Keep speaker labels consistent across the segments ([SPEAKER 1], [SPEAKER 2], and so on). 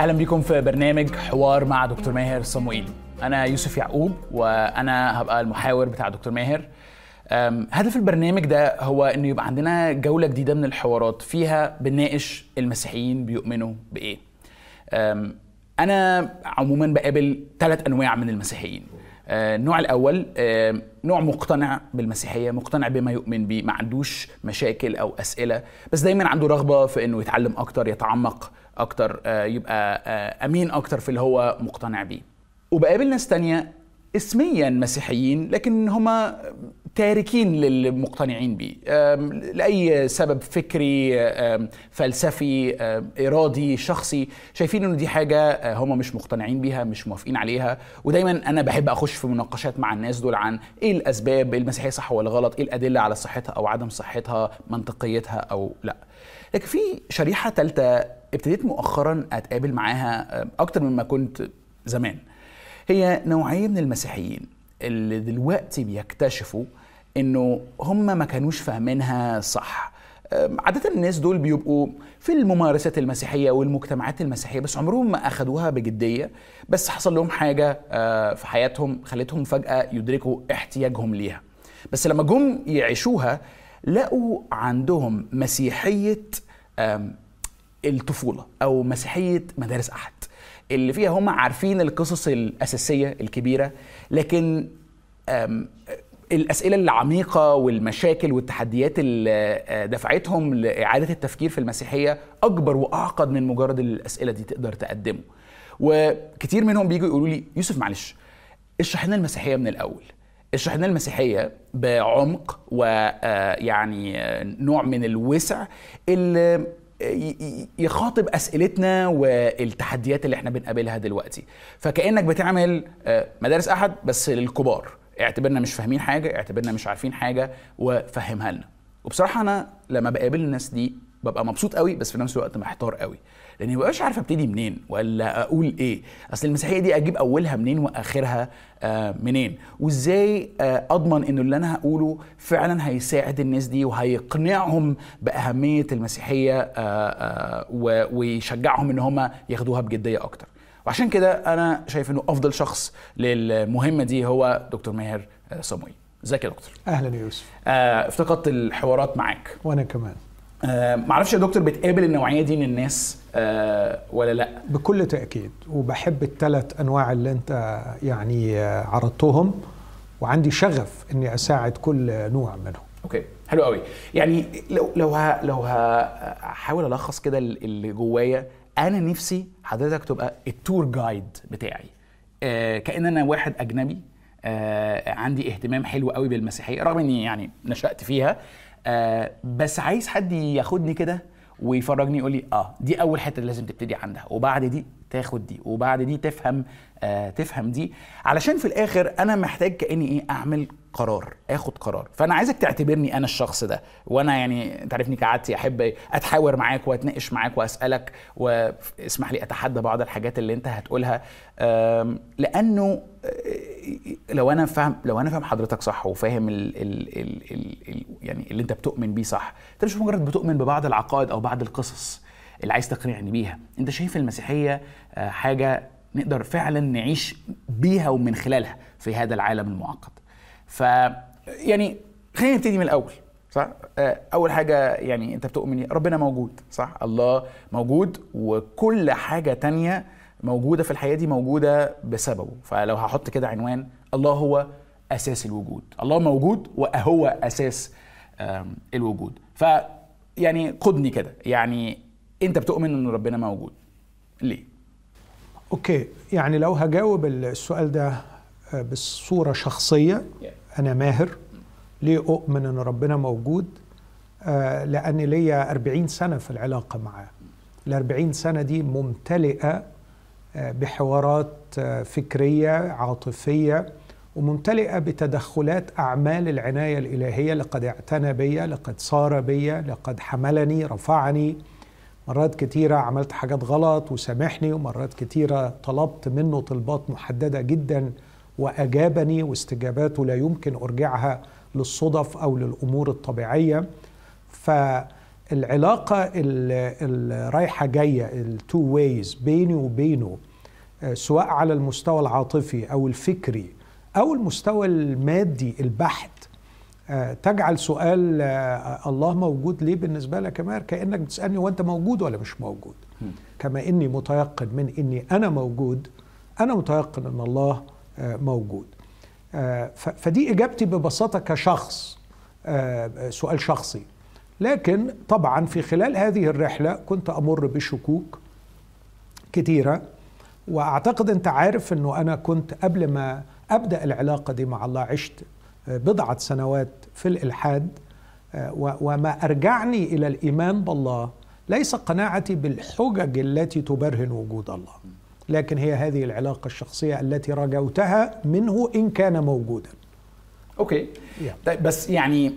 [SPEAKER 1] أهلا بيكم في برنامج حوار مع دكتور ماهر صموئيل. أنا يوسف يعقوب وأنا هبقى المحاور بتاع دكتور ماهر. هدف البرنامج ده هو إنه يبقى عندنا جولة جديدة من الحوارات فيها بنناقش المسيحيين بيؤمنوا بإيه. أنا عموما بقابل ثلاث أنواع من المسيحيين. آه، النوع الأول آه، نوع مقتنع بالمسيحية مقتنع بما يؤمن بيه ما عندوش مشاكل أو أسئلة بس دايما عنده رغبة في إنه يتعلم أكتر يتعمق أكتر آه، يبقى آه، أمين أكتر في اللي هو مقتنع بيه. وبقابل ناس تانية اسميا مسيحيين لكن هما تاركين للي مقتنعين بيه. لأي سبب فكري فلسفي إرادي شخصي شايفين إنه دي حاجة أه، هما مش مقتنعين بيها مش موافقين عليها. ودايما أنا بحب أخش في مناقشات مع الناس دول عن إيه الأسباب المسيحية صح ولا غلط إيه الأدلة على صحتها أو عدم صحتها منطقيتها أو لأ. لكن في شريحة ثالثة ابتديت مؤخرا أتقابل معاها أم، أكتر مما كنت زمان. هي نوعية من المسيحيين اللي دلوقتي بيكتشفوا إنه هم ما كانوش فاهمينها صح. أم، عادة الناس دول بيبقوا في الممارسات المسيحية والمجتمعات المسيحية بس عمرهم ما أخدوها بجدية. بس حصل لهم حاجة آه، في حياتهم خلتهم فجأة يدركوا احتياجهم ليها. بس لما جم يعيشوها لقوا عندهم مسيحية آم، الطفولة أو مسيحية مدارس أحد اللي فيها هم عارفين القصص الأساسية الكبيرة لكن أم، الأسئلة العميقة والمشاكل والتحديات اللي دفعتهم لإعادة التفكير في المسيحية أكبر وأعقد من مجرد الأسئلة دي تقدر تقدمه. وكتير منهم بيجوا يقولوا لي يوسف معلش اشرح لنا المسيحية من الأول. اشرح لنا المسيحية بعمق ويعني نوع من الوسع اللي ي- يخاطب أسئلتنا والتحديات اللي إحنا بنقابلها دلوقتي. فكأنك بتعمل آه، مدارس أحد بس للكبار. اعتبرنا مش فاهمين حاجة اعتبرنا مش عارفين حاجة وفهمها لنا. وبصراحة أنا لما بقابل الناس دي ببقى مبسوط قوي بس في نفس الوقت محتار قوي. لأني مبقاش عارف أبتدي منين ولا أقول إيه. أصل المسيحية دي أجيب أولها منين وآخرها آه منين؟ وإزاي آه أضمن إنه اللي أنا هقوله فعلا هيساعد الناس دي وهيقنعهم بأهمية المسيحية آه ويشجعهم إن هم ياخدوها بجدية أكتر. وعشان كده أنا شايف إنه أفضل شخص للمهمة دي هو دكتور ماهر صموي إزيك يا دكتور؟
[SPEAKER 2] أهلا يوسف.
[SPEAKER 1] آه افتقدت الحوارات معاك.
[SPEAKER 2] وأنا كمان.
[SPEAKER 1] آه معرفش يا دكتور بتقابل النوعية دي من الناس آه ولا لأ؟
[SPEAKER 2] بكل تأكيد وبحب الثلاث أنواع اللي أنت يعني آه، عرضتهم وعندي شغف إني أساعد كل نوع منهم.
[SPEAKER 1] okay حلو قوي. يعني لو لو ه... لو هحاول ألخص كده اللي جوايا. أنا نفسي حضرتك تبقى ال tour guide بتاعي. آه كأن أنا واحد أجنبي. آه عندي اهتمام حلو قوي بالمسيحية رغم إني يعني نشأت فيها. آه بس عايز حد ياخدني كده ويفرجني يقول لي آه دي أول حتة لازم تبتدي عندها وبعد دي تاخد دي وبعد دي تفهم آه تفهم دي. علشان في الآخر أنا محتاج كأني إيه أعمل قرار آخد قرار. فأنا عايزك تعتبرني أنا الشخص ده. وأنا يعني انت عارفني كعادتي أحب أتحاور معاك وأتناقش معاك وأسألك واسمح لي أتحدى بعض الحاجات اللي أنت هتقولها. لأنه آه، لو أنا فاهم لو أنا فاهم حضرتك صح وفاهم ال ال ال ال ال يعني اللي أنت بتؤمن بيه صح أنت مش مجرد بتؤمن ببعض العقائد أو بعض القصص اللي عايز تقنعني بيها. أنت شايف المسيحية حاجة نقدر فعلا نعيش بيها ومن خلالها في هذا العالم المعقد ف يعني خلينا نبتدي من الأول صح؟ آه، أول حاجة يعني أنت بتؤمن؟ ربنا موجود صح؟ الله موجود وكل حاجة تانية موجودة في الحياة دي موجودة بسببه. فلو هحط كده عنوان الله هو أساس الوجود. الله موجود وهو أساس الوجود. ف يعني قدني كده يعني أنت بتؤمن إن ربنا موجود. ليه؟
[SPEAKER 2] أوكي. يعني لو هجاوب السؤال ده آه، بصورة شخصية أنا ماهر. ليه أؤمن إن ربنا موجود؟ آه، لأن ليا 40 سنة في العلاقة معاه. ال 40 سنة دي ممتلئة آه، بحوارات فكرية عاطفية وممتلئة بتدخلات أعمال العناية الإلهية. لقد اعتنى بي لقد صار بي لقد حملني رفعني. مرات كتيرة عملت حاجات غلط وسامحني ومرات كتيرة طلبت منه طلبات محددة جدا وأجابني واستجاباته لا يمكن أرجعها للصدف أو للأمور الطبيعية. العلاقة الرايحة جاية ال two ways بيني وبينه آه، سواء على المستوى العاطفي أو الفكري أو المستوى المادي البحت تجعل سؤال آه، الله موجود ليه بالنسبة لك يا ماهر؟ كأنك بتسألني وأنت موجود ولا مش موجود. كما إني متيقن من إني أنا موجود أنا متيقن أن الله موجود. فدي إجابتي ببساطة كشخص سؤال شخصي. لكن طبعا في خلال هذه الرحلة كنت أمر بشكوك كثيرة وأعتقد أنت عارف أنه أنا كنت قبل ما أبدأ العلاقة دي مع الله عشت بضعة سنوات في الإلحاد وما أرجعني إلى الإيمان بالله ليس قناعتي بالحجج التي تبرهن وجود الله. لكن هي هذه العلاقة الشخصية التي رجوتها منه إن كان موجودا.
[SPEAKER 1] أوكي. طيب بس يعني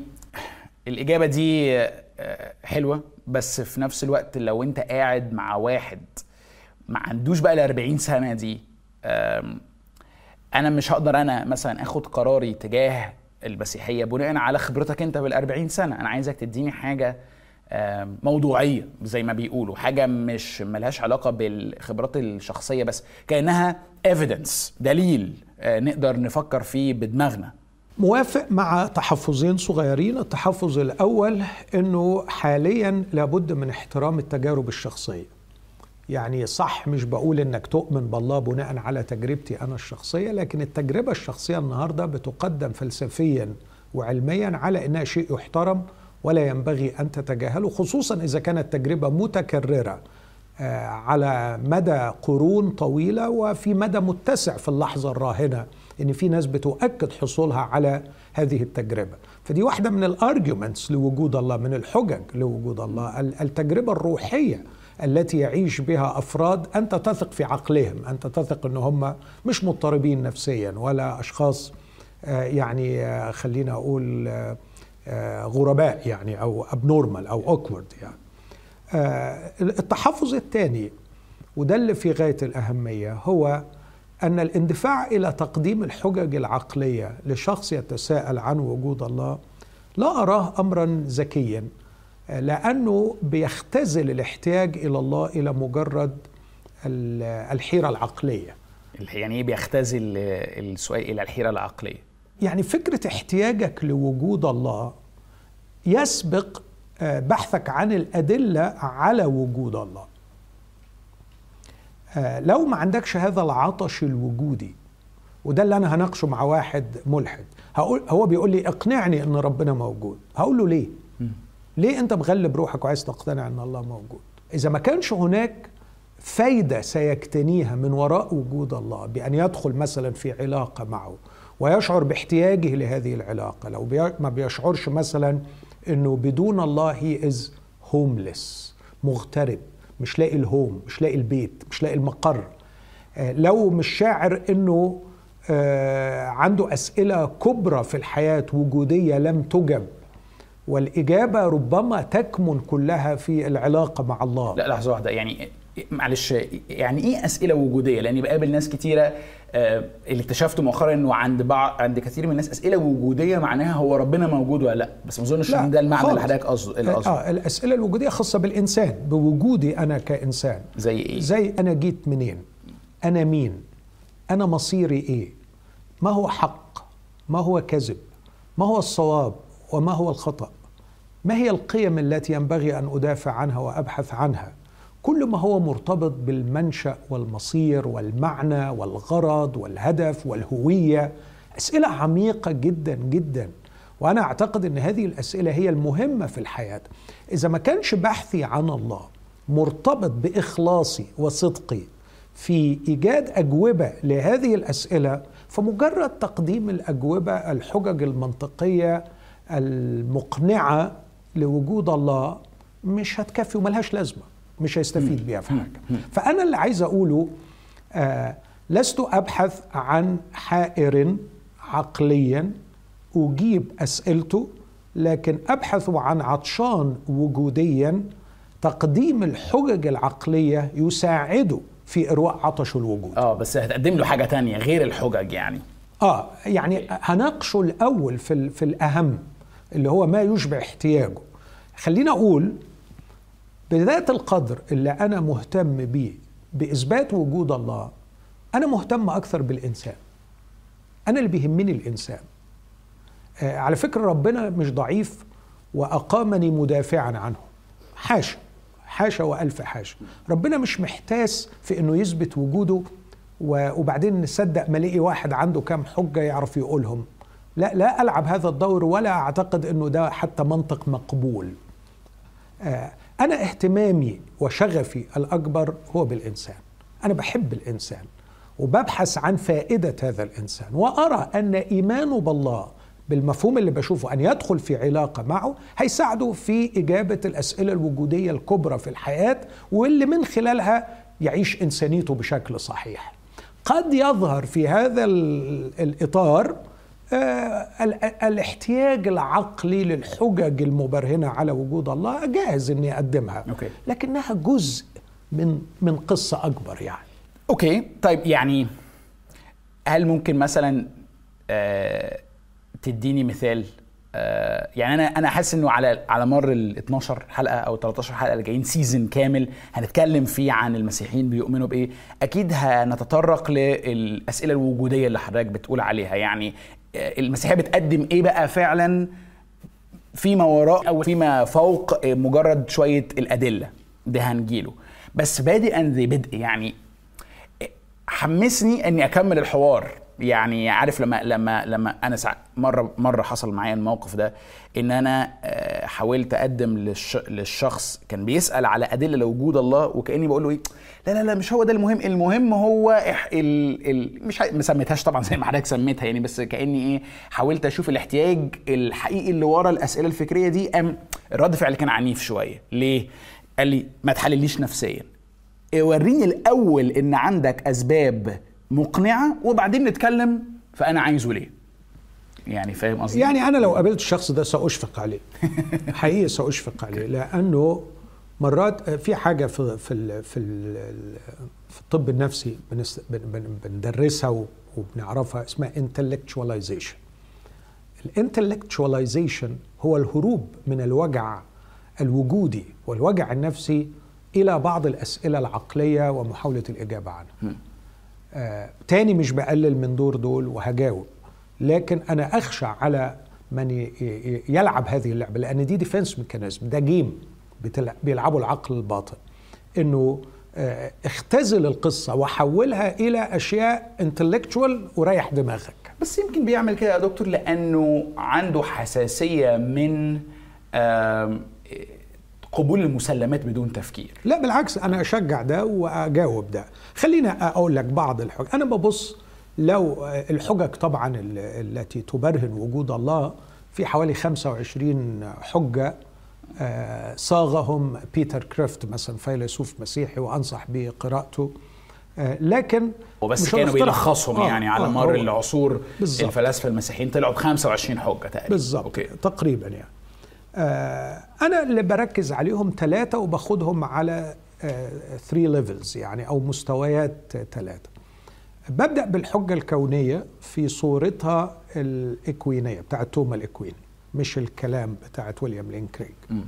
[SPEAKER 1] الإجابة دي آه، حلوة. بس في نفس الوقت لو أنت قاعد مع واحد ما عندوش بقى ال 40 سنة دي أنا مش هقدر أنا مثلا آخد قراري تجاه المسيحية بناء على خبرتك أنت بال 40 سنة. أنا عايزك تديني حاجة موضوعية زي ما بيقولوا حاجة مش ملهاش علاقة بالخبرات الشخصية بس كأنها ايفيدنس دليل آه، نقدر نفكر فيه بدماغنا.
[SPEAKER 2] موافق مع تحفظين صغيرين. التحفظ الأول أنه حاليا لابد من احترام التجارب الشخصية. يعني صح مش بقول إنك تؤمن بالله بناء على تجربتي أنا الشخصية لكن التجربة الشخصية النهارده بتقدم فلسفيا وعلميا على إنها شيء يحترم ولا ينبغي أن تتجاهله خصوصا إذا كانت تجربة متكررة آه، على مدى قرون طويلة وفي مدى متسع في اللحظة الراهنة إن في ناس بتؤكد حصولها على هذه التجربة. فدي واحدة من ال arguments لوجود الله من الحجج لوجود الله. التجربة الروحية التي يعيش بها أفراد أنت تثق في عقلهم أنت تثق إن هم مش مضطربين نفسيا ولا أشخاص آه، يعني آه، خلينا أقول آه، غرباء يعني أو abnormal أو awkward يعني. التحفظ الثاني وده اللي في غاية الأهمية هو أن الاندفاع إلى تقديم الحجج العقلية لشخص يتساءل عن وجود الله لا أراه امرا ذكيا لأنه بيختزل الاحتياج إلى الله إلى مجرد الحيرة العقلية.
[SPEAKER 1] يعني إيه بيختزل السؤال إلى الحيرة العقلية؟
[SPEAKER 2] يعني فكرة احتياجك لوجود الله يسبق آه، بحثك عن الأدلة على وجود الله. آه، لو ما عندكش هذا العطش الوجودي وده اللي أنا هناقشه مع واحد ملحد هقول هو بيقول لي اقنعني إن ربنا موجود. هقول له ليه؟ ليه انت مغلب روحك وعايز تقتنع ان الله موجود؟ إذا ما كانش هناك فايدة سيجتنيها من وراء وجود الله بأن يدخل مثلا في علاقة معه ويشعر باحتياجه لهذه العلاقة لو ما بيشعرش مثلا إنه بدون الله هي از هومليس مغترب مش لاقي الهوم مش لاقي البيت مش لاقي المقر. آه، لو مش شاعر إنه آه، عنده أسئلة كبرى في الحياة وجودية لم تجب والإجابة ربما تكمن كلها في العلاقة مع الله.
[SPEAKER 1] لا لحظة واحدة. يعني معلش يعني إيه أسئلة وجودية؟ لاني بقابل ناس كتيرة آه، اللي اكتشفته مؤخرا إنه عند بعض عند كثير من الناس أسئلة وجودية معناها هو ربنا موجود ولا لأ؟ بس ما أظنش إن ده المعنى اللي حضرتك قصده.
[SPEAKER 2] آه الأسئلة الوجودية خاصة بالإنسان بوجودي أنا كإنسان.
[SPEAKER 1] زي إيه؟
[SPEAKER 2] زي أنا جيت منين؟ أنا مين؟ أنا مصيري إيه؟ ما هو حق؟ ما هو كذب؟ ما هو الصواب؟ وما هو الخطأ؟ ما هي القيم التي ينبغي أن أدافع عنها وأبحث عنها؟ كل ما هو مرتبط بالمنشأ والمصير والمعنى والغرض والهدف والهوية أسئلة عميقة جدا جدا. وأنا أعتقد إن هذه الأسئلة هي المهمة في الحياة. إذا ما كانش بحثي عن الله مرتبط بإخلاصي وصدقي في إيجاد أجوبة لهذه الأسئلة فمجرد تقديم الأجوبة الحجج المنطقية المقنعة لوجود الله مش هتكفي وملهاش لازمة مش هيستفيد بيها في حاجة. فأنا اللي عايز أقوله آه لست أبحث عن حائر عقليا أجيب أسئلته لكن أبحث عن عطشان وجوديا تقديم الحجج العقلية يساعده في إرواء عطش الوجود.
[SPEAKER 1] آه بس هتقدم له حاجة تانية غير الحجج يعني.
[SPEAKER 2] آه يعني هناقشه الأول في في الأهم. اللي هو ما يشبع احتياجه. خلينا أقول بذات القدر اللي أنا مهتم بيه بإثبات وجود الله أنا مهتم أكثر بالإنسان. أنا اللي بيهمني الإنسان. آه على فكرة ربنا مش ضعيف وأقامني مدافعا عنه. حاشا حاشا وألف حاشا. ربنا مش محتاس في إنه يثبت وجوده وبعدين نصدق ملاقي واحد عنده كام حجة يعرف يقولهم. لا لا ألعب هذا الدور ولا أعتقد إنه ده حتى منطق مقبول آه أنا اهتمامي وشغفي الأكبر هو بالإنسان أنا بحب الإنسان وببحث عن فائدة هذا الإنسان وأرى أن إيمانه بالله بالمفهوم اللي بشوفه أن يدخل في علاقة معه هيساعده في إجابة الأسئلة الوجودية الكبرى في الحياة واللي من خلالها يعيش إنسانيته بشكل صحيح. قد يظهر في هذا الإطار الاحتياج العقلي للحجج المبرهنة على وجود الله جاهز إني أقدمها.
[SPEAKER 1] أوكي.
[SPEAKER 2] لكنها جزء من من قصة أكبر يعني.
[SPEAKER 1] okay. طيب يعني هل ممكن مثلا آه تديني مثال؟ آه يعني أنا أنا حاسس إنه على على مر ال 12 حلقة أو 13 حلقة اللي جايين season كامل هنتكلم فيه عن المسيحيين بيؤمنوا بإيه أكيد هنتطرق للأسئلة الوجودية اللي حضرتك بتقول عليها. يعني آه المسيحية بتقدم إيه بقى فعلا فيما وراء أو فيما فوق مجرد شوية الأدلة ده هنجيله بس بادئا ذي بدء يعني حمسني إني أكمل الحوار يعني عارف لما لما لما أنا. مرة مرة حصل معايا الموقف ده إن أنا حاولت أقدم للش... للشخص كان بيسأل على أدلة لوجود الله وكأني بقول له إيه لا لا لا مش هو ده المهم المهم هو إح... ال... ال... مش. ما سميتهاش طبعا زي ما حضرتك سميتها يعني بس كأني إيه حاولت أشوف الاحتياج الحقيقي اللي ورا الأسئلة الفكرية دي ام الرد فعل كان عنيف شوية. ليه؟ قال لي ما تحلليش نفسيا. وريني الأول إن عندك أسباب مقنعة وبعدين نتكلم فانا عايزه ليه. يعني فاهم قصدي؟
[SPEAKER 2] يعني أنا لو قابلت الشخص ده سأشفق عليه. حقيقي سأشفق عليه. لأنه مرات في حاجة في في في في الطب النفسي بندرسها وبنعرفها اسمها intellectualization. ال intellectualization هو الهروب من الوجع الوجودي والوجع النفسي إلى بعض الأسئلة العقلية ومحاولة الإجابة عنها. آه تاني مش بقلل من دور دول وهجاوب. لكن أنا أخشى على من يلعب هذه اللعبة لأن دي defense mechanism ده game بيلعبوا العقل الباطن. إنه آه اختزل القصة وحولها إلى أشياء intellectual وريح دماغك.
[SPEAKER 1] بس يمكن بيعمل كده يا دكتور لأنه عنده حساسية من قبول المسلمات بدون تفكير.
[SPEAKER 2] لا بالعكس أنا أشجع ده وأجاوب ده. خلينا أقول لك بعض الحجج أنا ببص لو الحجج طبعا التي تبرهن وجود الله في حوالي 25 حجة صاغهم بيتر كريفت مثلا فيلسوف مسيحي وأنصح بقراءته لكن
[SPEAKER 1] وبس كانوا بيلخصهم آه يعني على مر آه العصور بالزبط. الفلاسفة المسيحيين طلعوا ب 25 حجة تقريبا.
[SPEAKER 2] بالظبط تقريبا يعني. آه أنا اللي بركز عليهم ثلاثة وباخدهم على 3 levels يعني أو مستويات ثلاثة. ببدأ بالحجة الكونية في صورتها الإكوينية بتاعت توما الإكويني مش الكلام بتاعت ويليام لين كريج.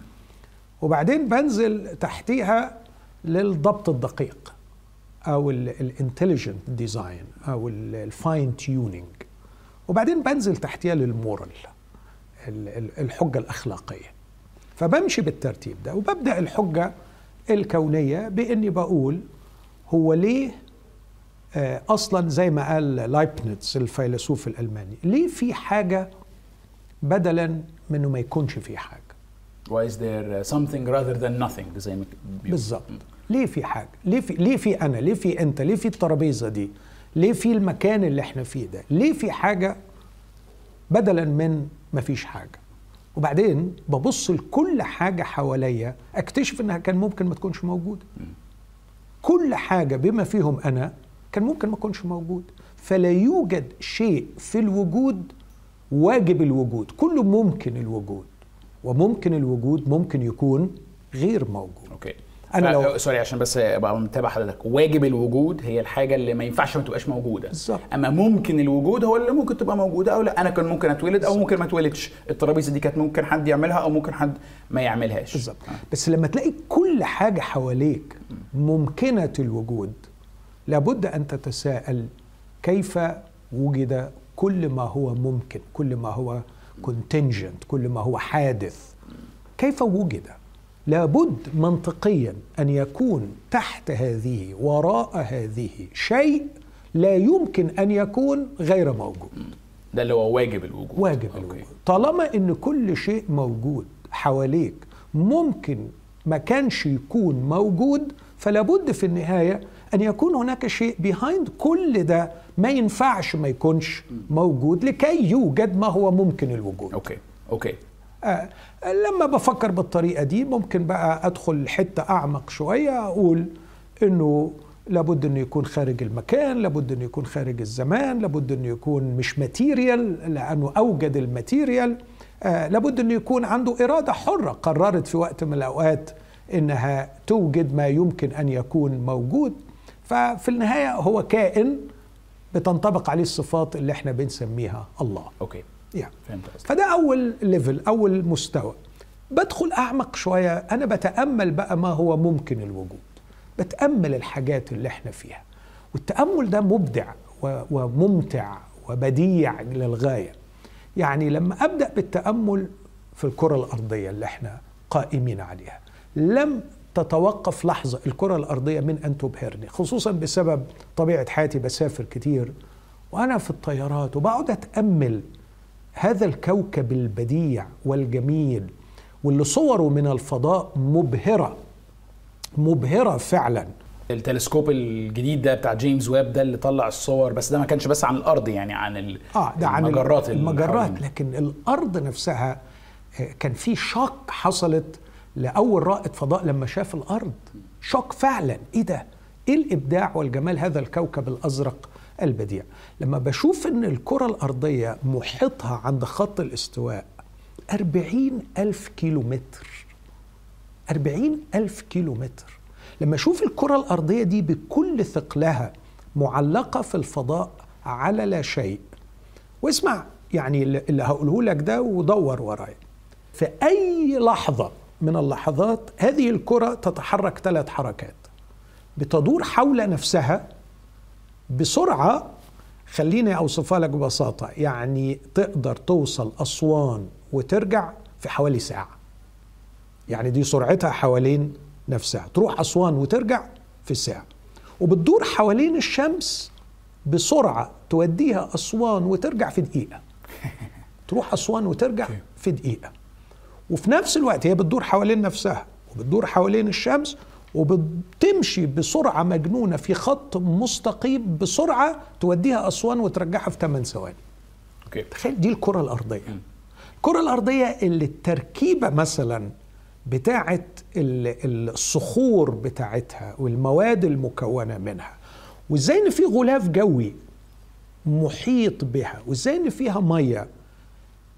[SPEAKER 2] وبعدين بنزل تحتيها للضبط الدقيق أو ال intelligent design أو ال fine tuning وبعدين بنزل تحتيها لل moral الحجة الأخلاقية. فبمشي بالترتيب ده وببدأ الحجة الكونية بإني بقول هو ليه أصلا زي ما قال لايبنتس الفيلسوف الألماني ليه في حاجة بدلا من إنه ما يكونش في حاجة؟
[SPEAKER 1] Why is there something rather than nothing زي ما
[SPEAKER 2] بالظبط ليه في حاجة؟ ليه في ليه في أنا؟ ليه في أنت؟ ليه في الترابيزة دي؟ ليه في المكان اللي إحنا فيه ده؟ ليه في حاجة بدلا من ما فيش حاجة؟ وبعدين ببص لكل حاجة حواليا أكتشف إنها كان ممكن ما تكونش موجودة. كل حاجة بما فيهم أنا كان ممكن ما تكونش موجود. فلا يوجد شيء في الوجود واجب الوجود. كله ممكن الوجود. وممكن الوجود ممكن يكون غير موجود.
[SPEAKER 1] okay.
[SPEAKER 2] أنا لو
[SPEAKER 1] sorry عشان بس أبقى متابع حضرتك. واجب الوجود هي الحاجة اللي ما ينفعش ما تبقاش موجودة.
[SPEAKER 2] بالظبط.
[SPEAKER 1] أما ممكن الوجود هو اللي ممكن تبقى موجودة أو لا. أنا كان ممكن أتولد أو ممكن ما أتولدش. الترابيزة دي كانت ممكن حد يعملها أو ممكن حد ما يعملهاش.
[SPEAKER 2] بالظبط. بس لما تلاقي كل حاجة حواليك ممكنة الوجود لابد أن تتساءل كيف وجد كل ما هو ممكن كل ما هو contingent كل ما هو حادث. كيف وجد؟ لابد منطقيا أن يكون تحت هذه وراء هذه شيء لا يمكن أن يكون غير موجود.
[SPEAKER 1] ده اللي هو واجب الوجود.
[SPEAKER 2] واجب
[SPEAKER 1] أوكي.
[SPEAKER 2] الوجود. طالما إن كل شيء موجود حواليك ممكن ما كانش يكون موجود فلا بد في النهاية أن يكون هناك شيء behind كل ده ما ينفعش ما يكونش موجود لكي يوجد ما هو ممكن الوجود.
[SPEAKER 1] okay okay.
[SPEAKER 2] آه لما بفكر بالطريقة دي ممكن بقى أدخل حتة أعمق شوية أقول إنه لابد إنه يكون خارج المكان لابد إنه يكون خارج الزمان لابد إنه يكون مش material لأنه أوجد ال material. آه لابد إنه يكون عنده إرادة حرة قررت في وقت من الأوقات إنها توجد ما يمكن أن يكون موجود. ففي النهاية هو كائن بتنطبق عليه الصفات اللي إحنا بنسميها الله.
[SPEAKER 1] okay.
[SPEAKER 2] يعني فده أول level أول مستوى. بدخل أعمق شوية أنا بتأمل بقى ما هو ممكن الوجود. بتأمل الحاجات اللي إحنا فيها. والتأمل ده مبدع وممتع وبديع للغاية. يعني لما أبدأ بالتأمل في الكرة الأرضية اللي إحنا قائمين عليها لم تتوقف لحظة الكرة الأرضية من أن تبهرني خصوصا بسبب طبيعة حياتي بسافر كتير وأنا في الطيارات وبقعد أتأمل هذا الكوكب البديع والجميل واللي صوره من الفضاء مبهرة مبهرة فعلا
[SPEAKER 1] التلسكوب الجديد ده بتاع جيمس ويب ده اللي طلع الصور بس ده ما كانش بس عن الأرض يعني عن ال-
[SPEAKER 2] آه ده عن
[SPEAKER 1] المجرات اللي
[SPEAKER 2] المجرات. لكن الأرض نفسها آه، كان في شوك حصلت لأول رائد فضاء لما شاف الأرض. شوك فعلا. إيه ده؟ إيه الإبداع والجمال هذا الكوكب الأزرق البديع؟ لما بشوف إن الكرة الأرضية محيطها عند خط الاستواء أربعين ألف كيلو متر أربعين ألف كيلو متر لما أشوف الكرة الأرضية دي بكل ثقلها معلقة في الفضاء على لا شيء. واسمع يعني اللي هقوله لك ده ودور ورايا. في أي لحظة من اللحظات هذه الكرة تتحرك ثلاث حركات. بتدور حول نفسها بسرعة خليني أوصفها لك ببساطة يعني تقدر توصل أسوان وترجع في حوالي ساعة. يعني دي سرعتها حوالين نفسها تروح أسوان وترجع في ساعة وبتدور حوالين الشمس بسرعة توديها أسوان وترجع في دقيقة. تروح أسوان وترجع في دقيقة. وفي نفس الوقت هي بتدور حوالين نفسها وبتدور حوالين الشمس وبتمشي بسرعة مجنونة في خط مستقيم بسرعة توديها أسوان وترجعها في 8 ثواني.
[SPEAKER 1] أوكي.
[SPEAKER 2] تخيل دي الكرة الأرضية. الكرة الأرضية اللي التركيبة مثلا بتاعة ال- الصخور بتاعتها والمواد المكونة منها وإزاي إن في غلاف جوي محيط بها وإزاي إن فيها مية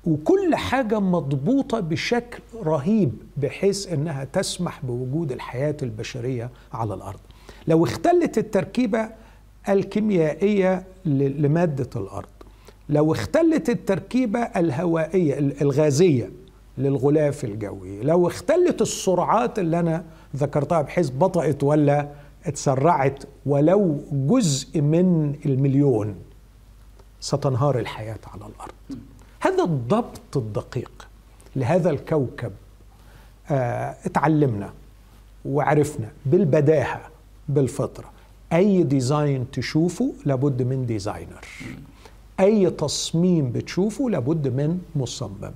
[SPEAKER 2] وكل حاجة مضبوطة بشكل رهيب بحيث إنها تسمح بوجود الحياة البشرية على الأرض. لو اختلت التركيبة الكيميائية لمادة الأرض، لو اختلت التركيبة الهوائية ال- الغازية للغلاف الجوي، لو اختلت السرعات اللي أنا ذكرتها بحيث بطأت ولا اتسرعت ولو جزء من المليون ستنهار الحياة على الأرض هذا الضبط الدقيق لهذا الكوكب آه اتعلمنا وعرفنا بالبداهة بالفطرة. أي design تشوفه لابد من designer أي تصميم بتشوفه لابد من مصمم.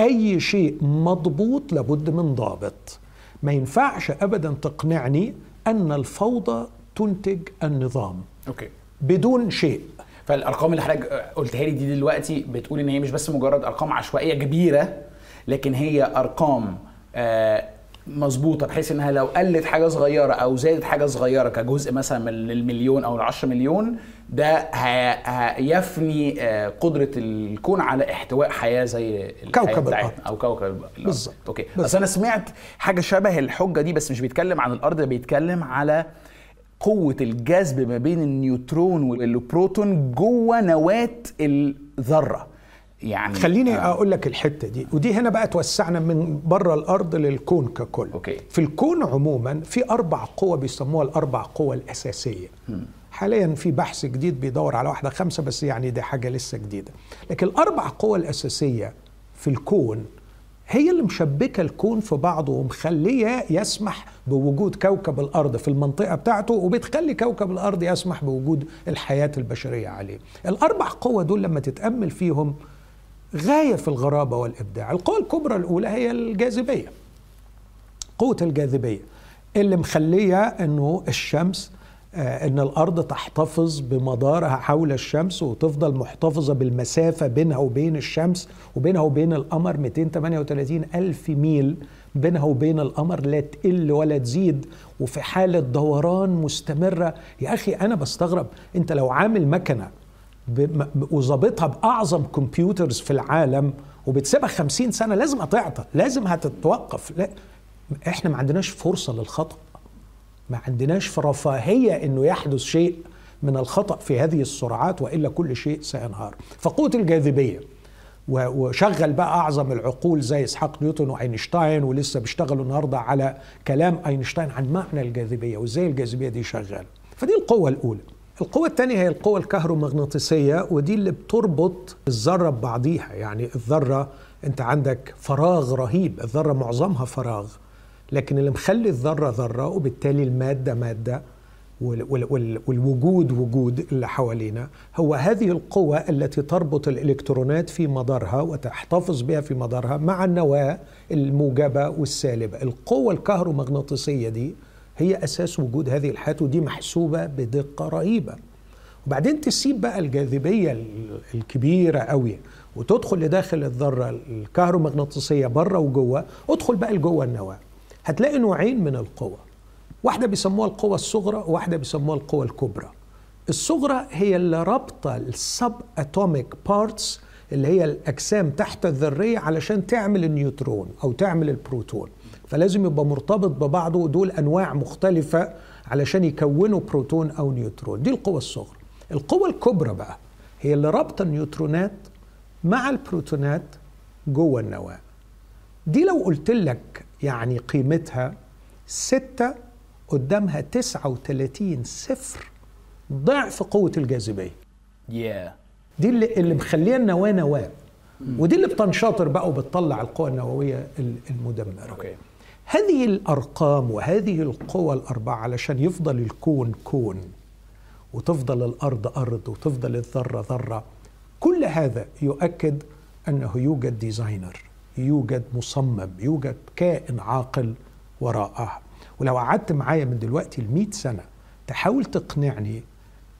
[SPEAKER 2] أي شيء مضبوط لابد من ضابط. ما ينفعش أبدا تقنعني أن الفوضى تنتج النظام.
[SPEAKER 1] okay.
[SPEAKER 2] بدون شيء.
[SPEAKER 1] فالأرقام اللي حضرتك قلتها لي دي دلوقتي بتقول إن هي مش بس مجرد أرقام عشوائية كبيرة لكن هي أرقام آه، مظبوطة بحيث إنها لو قلت حاجة صغيرة أو زادت حاجة صغيرة كجزء مثلا من المليون أو ال10 مليون ده هيفني آه، قدرة الكون على احتواء حياة زي
[SPEAKER 2] كوكب الأرض.
[SPEAKER 1] أو كوكب الأرض.
[SPEAKER 2] بالظبط.
[SPEAKER 1] okay. بس أنا سمعت حاجة شبه الحجة دي بس مش بيتكلم عن الأرض بيتكلم على قوة الجذب ما بين النيوترون والبروتون جوه نواة الذرة
[SPEAKER 2] يعني خليني آه. أقول لك الحتة دي ودي هنا بقى توسعنا من بره الأرض للكون ككل
[SPEAKER 1] okay.
[SPEAKER 2] في الكون عموما في أربع قوى بيسموها الأربع قوى الأساسية م. حاليا في بحث جديد بيدور على واحدة خمسة بس يعني دي حاجة لسه جديدة لكن الأربع قوى الأساسية في الكون هي اللي مشبكة الكون في بعضه ومخليه يسمح بوجود كوكب الأرض في المنطقة بتاعته وبتخلي كوكب الأرض يسمح بوجود الحياة البشرية عليه. الأربع قوى دول لما تتأمل فيهم غاية في الغرابة والإبداع القوه الكبرى الأولى هي الجاذبية قوة الجاذبية اللي مخلية إنه الشمس إن الأرض تحتفظ بمدارها حول الشمس وتفضل محتفظة بالمسافة بينها وبين الشمس وبينها وبين القمر 238 ألف ميل بينها وبين القمر لا تقل ولا تزيد. وفي حالة دوران مستمرة يا أخي أنا بستغرب أنت لو عامل مكنة وظابطها بأعظم كمبيوترز في العالم وبتسيبها 50 سنة لازم هتعطل لازم هتتوقف. لا إحنا ما عندناش فرصة للخطأ. ما عندناش رفاهيه إنه يحدث شيء من الخطأ في هذه السرعات وإلا كل شيء سينهار. فقوه الجاذبية وشغل بقى أعظم العقول زي إسحاق نيوتن وأينشتاين ولسه بيشتغلوا النهارده على كلام أينشتاين عن معنى الجاذبية وإزاي الجاذبية دي شغالة. فدي القوة الأولى. القوة الثانية هي القوة الكهرومغناطيسية ودي اللي بتربط الذرة ببعضيها. يعني الذرة أنت عندك فراغ رهيب. الذرة معظمها فراغ. لكن اللي مخلي الذرة ذرة وبالتالي المادة مادة والوجود وجود اللي حوالينا هو هذه القوة التي تربط الإلكترونات في مدارها وتحتفظ بها في مدارها مع النواة الموجبة والسالبة. القوة الكهرومغناطيسية دي هي أساس وجود هذه الحياة ودي محسوبة بدقة رهيبة. وبعدين تسيب بقى الجاذبية الكبيرة قوي وتدخل لداخل الذرة الكهرومغناطيسية بره وجوه ادخل بقى لجوه النواة. هتلاقي نوعين من القوى. واحدة بيسموها القوى الصغرى وواحده بيسموها القوى الكبرى. الصغرى هي اللي رابطة ال subatomic parts اللي هي الأجسام تحت الذرية علشان تعمل النيوترون أو تعمل البروتون. فلازم يبقى مرتبط ببعضه دول أنواع مختلفة علشان يكونوا بروتون أو نيوترون. دي القوه الصغرى. القوه الكبرى بقى هي اللي رابطة النيوترونات مع البروتونات جوه النواة. دي لو قلت لك يعني قيمتها ستة قدامها 39 صفر ضعف قوة الجاذبية.
[SPEAKER 1] Yeah.
[SPEAKER 2] دي اللي, اللي مخليه النواة نواة. ودي اللي بتنشطر بقى وبتطلع القوى النووية المدمرة.
[SPEAKER 1] Okay.
[SPEAKER 2] هذه الأرقام وهذه القوى الأربعة علشان يفضل الكون كون وتفضل الأرض أرض وتفضل الذرة ذرة. كل هذا يؤكد أنه يوجد designer يوجد مصمم يوجد كائن عاقل وراءها ولو قعدت معايا من دلوقتي ل سنة تحاول تقنعني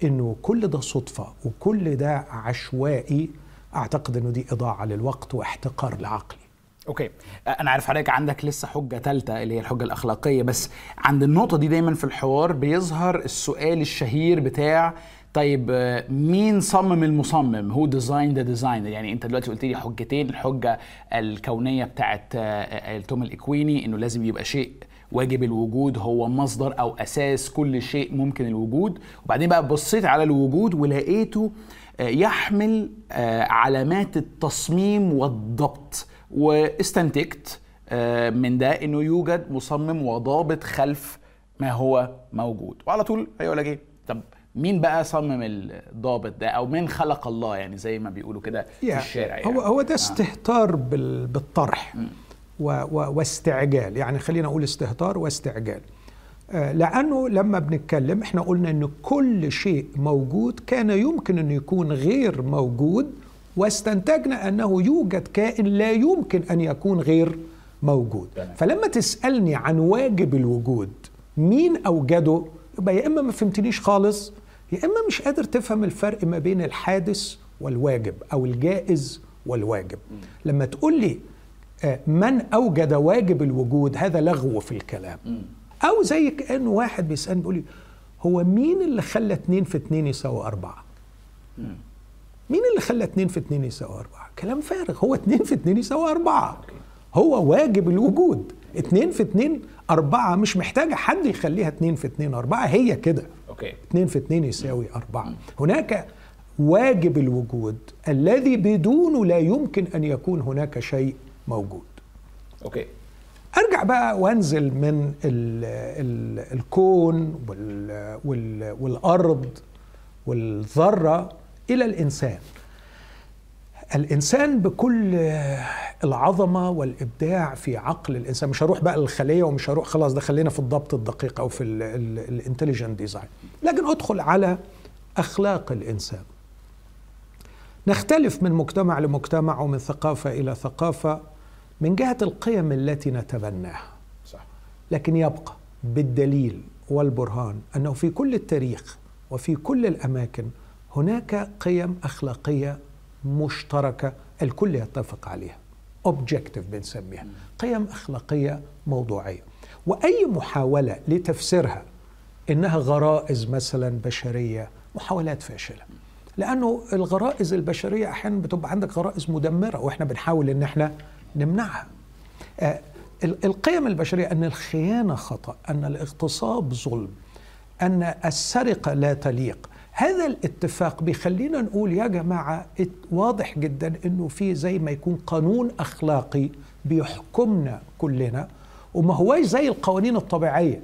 [SPEAKER 2] إنه كل ده صدفة وكل ده عشوائي أعتقد إنه دي إضاعة للوقت واحتقار لعقلي.
[SPEAKER 1] okay. أنا عارف حضرتك عندك لسه حجة ثالثه اللي هي الحجة الأخلاقية بس عند النقطة دي دايما في الحوار بيظهر السؤال الشهير بتاع طيب مين صمم المصمم؟ who designed the designer يعني انت دلوقتي قلت لي حجتين الحجة الكونية بتاعت توم الإكويني إنه لازم يبقى شيء واجب الوجود هو مصدر أو أساس كل شيء ممكن الوجود. وبعدين بقى بصيت على الوجود ولقيته يحمل علامات التصميم والضبط. واستنتجت آه، من ده إنه يوجد مصمم وضابط خلف ما هو موجود. وعلى طول هيقول لك إيه؟ طب مين بقى صمم الضابط ده؟ أو مين خلق الله يعني زي ما بيقولوا كده في الشارع يعني.
[SPEAKER 2] هو هو ده آه. استهتار بالطرح و و واستعجال. يعني خلينا أقول استهتار واستعجال. آه، لأنه لما بنتكلم إحنا قلنا إن كل شيء موجود كان يمكن انه يكون غير موجود واستنتجنا أنه يوجد كائن لا يمكن أن يكون غير موجود. فلما تسألني عن واجب الوجود مين أوجده؟ يبقى يا إما ما فهمتنيش خالص يا إما مش قادر تفهم الفرق ما بين الحادث والواجب أو الجائز والواجب. لما تقول لي آه، من أوجد واجب الوجود هذا لغو في الكلام. أو زي كأن واحد بيسألني بيقول لي هو مين اللي خلى اتنين في اتنين يساوي أربعة؟ مين اللي خلى اتنين في اتنين يساوي أربعة؟ كلام فارغ هو اتنين في اتنين يساوي أربعة. هو واجب الوجود. اتنين في اتنين أربعة مش محتاجة حد يخليها اتنين في اتنين أربعة هي كده.
[SPEAKER 1] okay.
[SPEAKER 2] اتنين في اتنين يساوي أربعة. هناك واجب الوجود الذي بدونه لا يمكن أن يكون هناك شيء موجود.
[SPEAKER 1] okay.
[SPEAKER 2] أرجع بقى وأنزل من ال ال الكون وال وال والأرض والذرة إلى الإنسان. الإنسان بكل العظمة والإبداع في عقل الإنسان مش هروح بقى للخلية ومش هروح خلاص ده خلينا في الضبط الدقيق أو في ال intelligent design. لكن أدخل على أخلاق الإنسان. نختلف من مجتمع لمجتمع ومن ثقافة إلى ثقافة من جهة القيم التي نتبناها.
[SPEAKER 1] صح.
[SPEAKER 2] لكن يبقى بالدليل والبرهان أنه في كل التاريخ وفي كل الأماكن هناك قيم أخلاقية مشتركة الكل يتفق عليها. اوبجكتيف بنسميها. قيم أخلاقية موضوعية. وأي محاولة لتفسيرها إنها غرائز مثلا بشرية محاولات فاشلة. لأنه الغرائز البشرية أحيانا بتبقى عندك غرائز مدمرة وإحنا بنحاول إن إحنا نمنعها. آه، ال- القيم البشرية أن الخيانة خطأ أن الاغتصاب ظلم أن السرقة لا تليق. هذا الاتفاق بيخلينا نقول يا جماعة إت- واضح جدا إنه في زي ما يكون قانون أخلاقي بيحكمنا كلنا وما هواش زي القوانين الطبيعية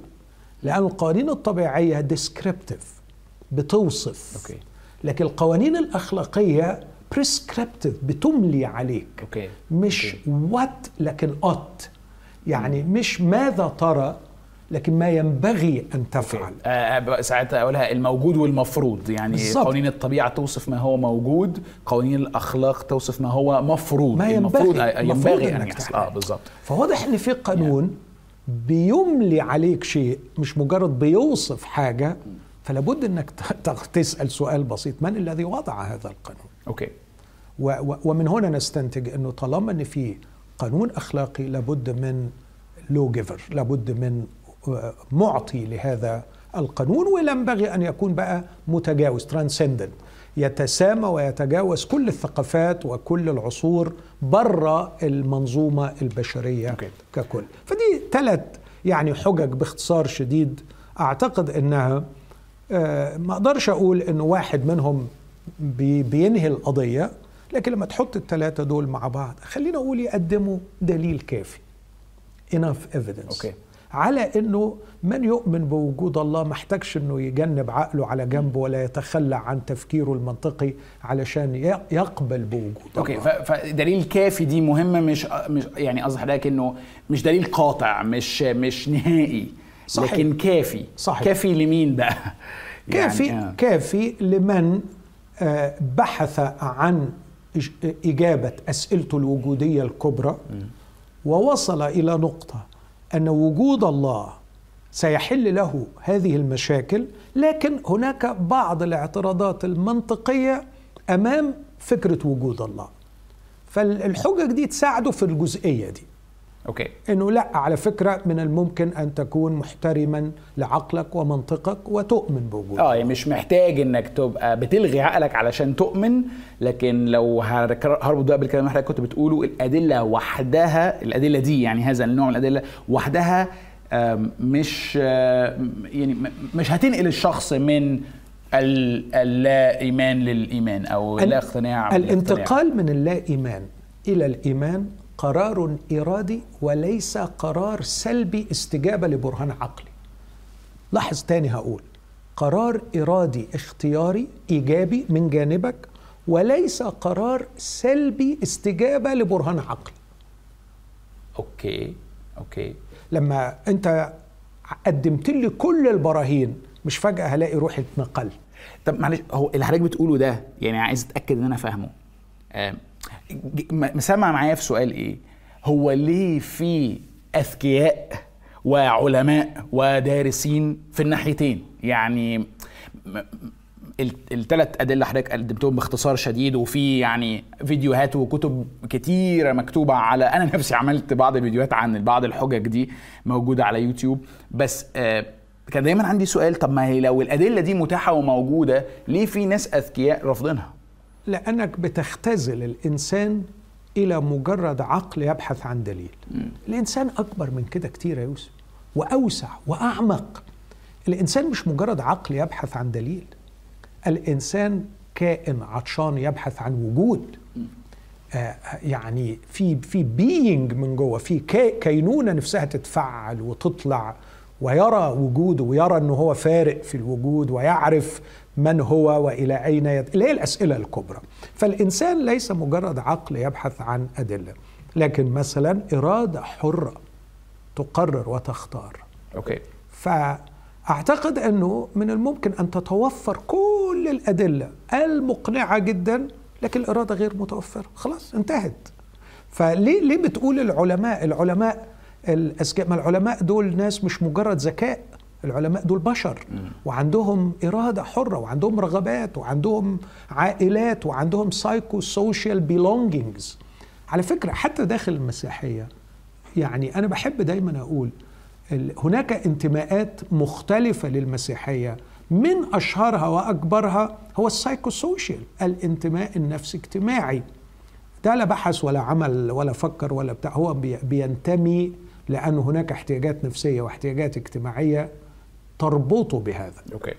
[SPEAKER 2] لأن القوانين الطبيعية descriptive بتوصف.
[SPEAKER 1] okay.
[SPEAKER 2] لكن القوانين الأخلاقية prescriptive بتملي عليك.
[SPEAKER 1] okay.
[SPEAKER 2] مش وات لكن اوت يعني مش ماذا ترى لكن ما ينبغي أن تفعل.
[SPEAKER 1] آه، آه، ساعتها أقولها الموجود والمفروض. يعني
[SPEAKER 2] بالظبط.
[SPEAKER 1] قوانين الطبيعة توصف ما هو موجود قوانين الأخلاق توصف ما هو مفروض.
[SPEAKER 2] ما ينبغي. المفروض
[SPEAKER 1] ينبغي أن
[SPEAKER 2] إنك
[SPEAKER 1] يحصل. آه بالظبط
[SPEAKER 2] فواضح إن في قانون بيملي عليك شيء مش مجرد بيوصف حاجة فلا بد انك تسأل سؤال بسيط. من الذي وضع هذا القانون؟
[SPEAKER 1] okay.
[SPEAKER 2] و- و- ومن هنا نستنتج إنه طالما إن في قانون أخلاقي لابد من law giver لابد من معطي لهذا القانون ولا ينبغي أن يكون بقى متجاوز transcendent يتسامى ويتجاوز كل الثقافات وكل العصور بره المنظومة البشرية
[SPEAKER 1] okay.
[SPEAKER 2] ككل. فدي ثلاث يعني حجج باختصار شديد. أعتقد إنها آه، ما أقدرش أقول انه واحد منهم بي- بينهي القضية لكن لما تحط الثلاثه دول مع بعض خلينا أقول يقدموا دليل كافي. Enough evidence.
[SPEAKER 1] okay.
[SPEAKER 2] على إنه من يؤمن بوجود الله ما احتاجش إنه يجنب عقله على جنب ولا يتخلى عن تفكيره المنطقي علشان يقبل بوجود
[SPEAKER 1] okay
[SPEAKER 2] الله
[SPEAKER 1] ف- فدليل كافي دي مهمة مش مش يعني قصدي حضرتك إنه مش دليل قاطع مش مش نهائي
[SPEAKER 2] صحيح.
[SPEAKER 1] لكن كافي
[SPEAKER 2] صحيح.
[SPEAKER 1] كافي لمين بقى
[SPEAKER 2] كافي
[SPEAKER 1] يعني آه.
[SPEAKER 2] كافي لمن آه، بحث عن إج- إجابة أسئلته الوجودية الكبرى ووصل إلى نقطة أن وجود الله سيحل له هذه المشاكل لكن هناك بعض الاعتراضات المنطقية أمام فكرة وجود الله. فالحجج دي تساعده في الجزئية دي.
[SPEAKER 1] أوكي
[SPEAKER 2] إنه لا على فكرة من الممكن أن تكون محترما لعقلك ومنطقك وتؤمن بوجود
[SPEAKER 1] آه يعني مش محتاج إنك تبقى بتلغي عقلك علشان تؤمن لكن لو هربط بقى بالكلام اللي حضرتك كنت بتقوله الأدلة وحدها الأدلة دي يعني هذا النوع من الأدلة وحدها مش يعني مش هتنقل الشخص من ال- اللا ايمان للإيمان أو
[SPEAKER 2] ال-
[SPEAKER 1] لا اقتناع.
[SPEAKER 2] الانتقال من اللا ايمان إلى الإيمان قرار ارادي وليس قرار سلبي استجابة لبرهان عقلي. لاحظ تاني هقول قرار ارادي اختياري إيجابي من جانبك وليس قرار سلبي استجابة لبرهان عقلي.
[SPEAKER 1] okay okay.
[SPEAKER 2] لما أنت قدمت لي كل البراهين مش فجأة هلاقي روحي اتنقلت.
[SPEAKER 1] طب معلش هو اللي حضرتك بتقوله ده يعني عايز أتأكد إن أنا فاهمه. مسمع معايا في سؤال إيه؟ هو ليه في أذكياء وعلماء ودارسين في الناحيتين؟ يعني الثلاث أدلة حضرتك قدمتهم باختصار شديد وفي يعني فيديوهات وكتب كتيرة مكتوبة على أنا نفسي عملت بعض الفيديوهات عن بعض الحجج دي موجودة على يوتيوب. بس آه كان دايما عندي سؤال طب ما هي لو الأدلة دي متاحة وموجودة ليه في ناس أذكياء رافضينها؟
[SPEAKER 2] لأنك بتختزل الإنسان إلى مجرد عقل يبحث عن دليل. م. الإنسان أكبر من كده كتير يا يوسف وأوسع وأعمق. الإنسان مش مجرد عقل يبحث عن دليل. الإنسان كائن عطشان يبحث عن وجود. آه يعني في في بينج من جوه في كينونة نفسها تتفعل وتطلع ويرى وجوده ويرى إنه هو فارق في الوجود ويعرف من هو وإلى أين يد... اللي هي الأسئلة الكبرى. فالإنسان ليس مجرد عقل يبحث عن أدلة لكن مثلا إرادة حرة تقرر وتختار.
[SPEAKER 1] أوكي.
[SPEAKER 2] فأعتقد أنه من الممكن أن تتوفر كل الأدلة المقنعة جدا لكن الإرادة غير متوفرة. خلاص انتهت. فليه ليه بتقول العلماء العلماء الأذكياء ما العلماء دول ناس مش مجرد ذكاء؟ العلماء دول بشر وعندهم إرادة حرة وعندهم رغبات وعندهم عائلات وعندهم psychosocial belongings على فكرة حتى داخل المسيحية يعني أنا بحب دايما أقول هناك انتماءات مختلفة للمسيحية. من أشهرها وأكبرها هو ال psychosocial الانتماء النفسي اجتماعي. ده لا بحث ولا عمل ولا فكر ولا بتاع هو بينتمي لأن هناك احتياجات نفسية واحتياجات اجتماعية. تربطه بهذا.
[SPEAKER 1] okay.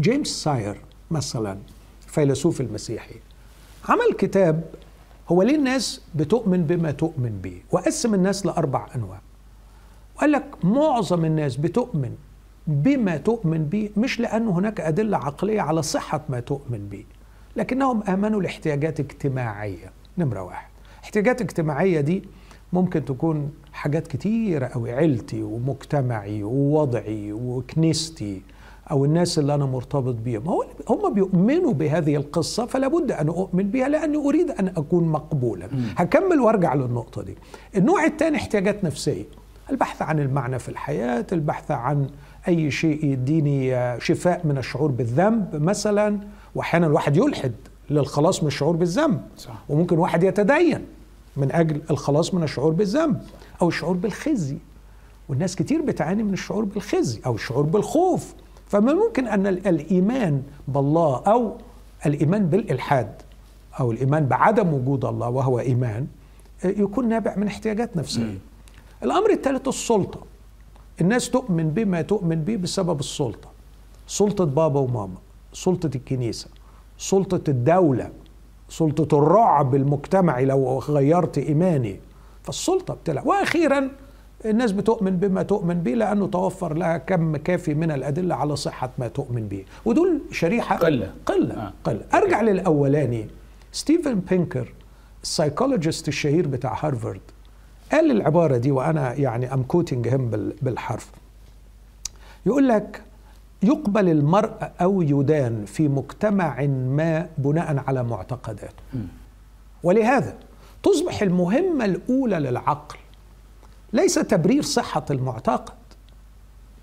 [SPEAKER 2] جيمس ساير مثلا فيلسوف المسيحي عمل كتاب هو ليه الناس بتؤمن بما تؤمن به وقسم الناس لأربع أنواع. وقال لك معظم الناس بتؤمن بما تؤمن به مش لأن هناك أدلة عقلية على صحة ما تؤمن به لكنهم آمنوا لاحتياجات اجتماعية. نمرة واحد. احتياجات اجتماعية دي ممكن تكون حاجات كتيرة أوي عيلتي ومجتمعي ووضعي وكنيستي أو الناس اللي أنا مرتبط بيهم. هم بيؤمنوا بهذه القصة فلا بد أن أؤمن بها لأني أريد أن أكون مقبولا. م. هكمل وأرجع للنقطة دي. النوع الثاني احتياجات نفسية. البحث عن المعنى في الحياة البحث عن أي شيء يديني شفاء من الشعور بالذنب مثلا. وأحيانا الواحد يلحد للخلاص من الشعور بالذنب. صح. وممكن واحد يتدين. من أجل الخلاص من الشعور بالذنب أو الشعور بالخزي. والناس كتير بتعاني من الشعور بالخزي أو الشعور بالخوف. فمن الممكن أن الإيمان بالله أو الإيمان بالإلحاد أو الإيمان بعدم وجود الله وهو إيمان يكون نابع من احتياجات نفسية. الأمر الثالث السلطة. الناس تؤمن بما تؤمن به بسبب السلطة. سلطة بابا وماما سلطة الكنيسة سلطة الدولة. سلطة الرعب المجتمعي لو غيرت إيماني فالسلطة بتلعب. وأخيرا الناس بتؤمن بما تؤمن به لأنه توفر لها كم كافي من الأدلة على صحة ما تؤمن به. ودول شريحة
[SPEAKER 1] قلة.
[SPEAKER 2] قلة آه. قلة. أرجع للأولاني. ستيفن بينكر ال psychologist الشهير بتاع هارفارد قال العبارة دي وأنا يعني I'm quoting him بالحرف. يقول لك يقبل المرء أو يدان في مجتمع ما بناء على معتقداته. ولهذا تصبح المهمة الأولى للعقل ليس تبرير صحة المعتقد.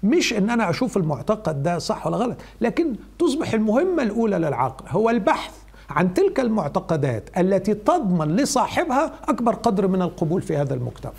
[SPEAKER 2] مش إن أنا أشوف المعتقد ده صح ولا غلط لكن تصبح المهمة الأولى للعقل. هو البحث عن تلك المعتقدات التي تضمن لصاحبها أكبر قدر من القبول في هذا المجتمع.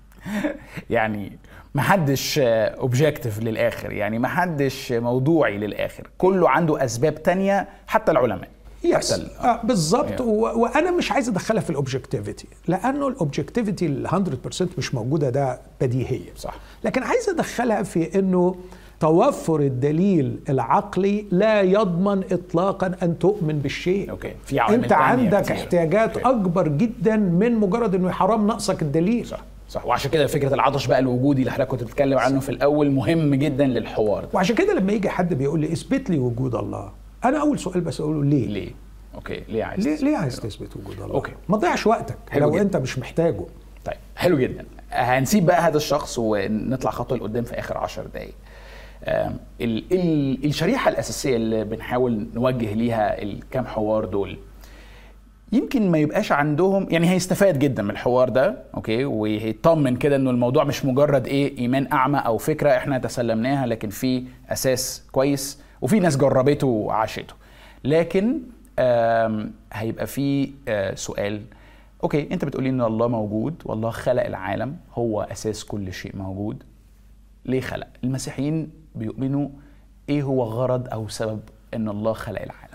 [SPEAKER 1] يعني محدش objective للآخر يعني محدش موضوعي للآخر. كله عنده أسباب تانية حتى العلماء.
[SPEAKER 2] يس آه بالظبط. و... وأنا مش عايز أدخلها في ال objectivity لأنه ال objectivity ال 100% مش موجودة ده بديهية.
[SPEAKER 1] صح.
[SPEAKER 2] لكن عايز أدخلها في إنه توفر الدليل العقلي لا يضمن اطلاقا أن تؤمن بالشيء.
[SPEAKER 1] okay
[SPEAKER 2] في أنت عندك كتير. احتياجات okay. أكبر جدا من مجرد إنه حرام نقصك الدليل.
[SPEAKER 1] صح. صح. وعشان كده فكرة العطش بقى الوجودي اللي حضرتك كنت بتتكلم عنه في الأول مهم جدا للحوار ده.
[SPEAKER 2] وعشان كده لما يجي حد بيقول لي اثبت لي وجود الله أنا أول سؤال بس أقوله ليه؟
[SPEAKER 1] ليه؟ okay ليه عايز
[SPEAKER 2] ليه, ليه عايز تثبت وجود الله؟
[SPEAKER 1] okay.
[SPEAKER 2] ما تضيعش وقتك لو جدا. أنت مش محتاجه.
[SPEAKER 1] طيب حلو جدا. هنسيب بقى هذا الشخص ونطلع خطوه لقدام في آخر 10 دقائق ال ال الشريحة الأساسية اللي بنحاول نوجه ليها الكام حوار دول يمكن ما يبقاش عندهم يعني هيستفاد جدا من الحوار ده أوكي؟ وهيطمن كده إنه الموضوع مش مجرد إيه إيمان أعمى أو فكرة إحنا تسلمناها لكن في أساس كويس وفي ناس جربته وعاشته. لكن هيبقى في آه، سؤال. أوكي أنت بتقولي إن الله موجود والله خلق العالم هو أساس كل شيء موجود. ليه خلق؟ المسيحيين بيؤمنوا إيه هو غرض أو سبب إن الله خلق العالم؟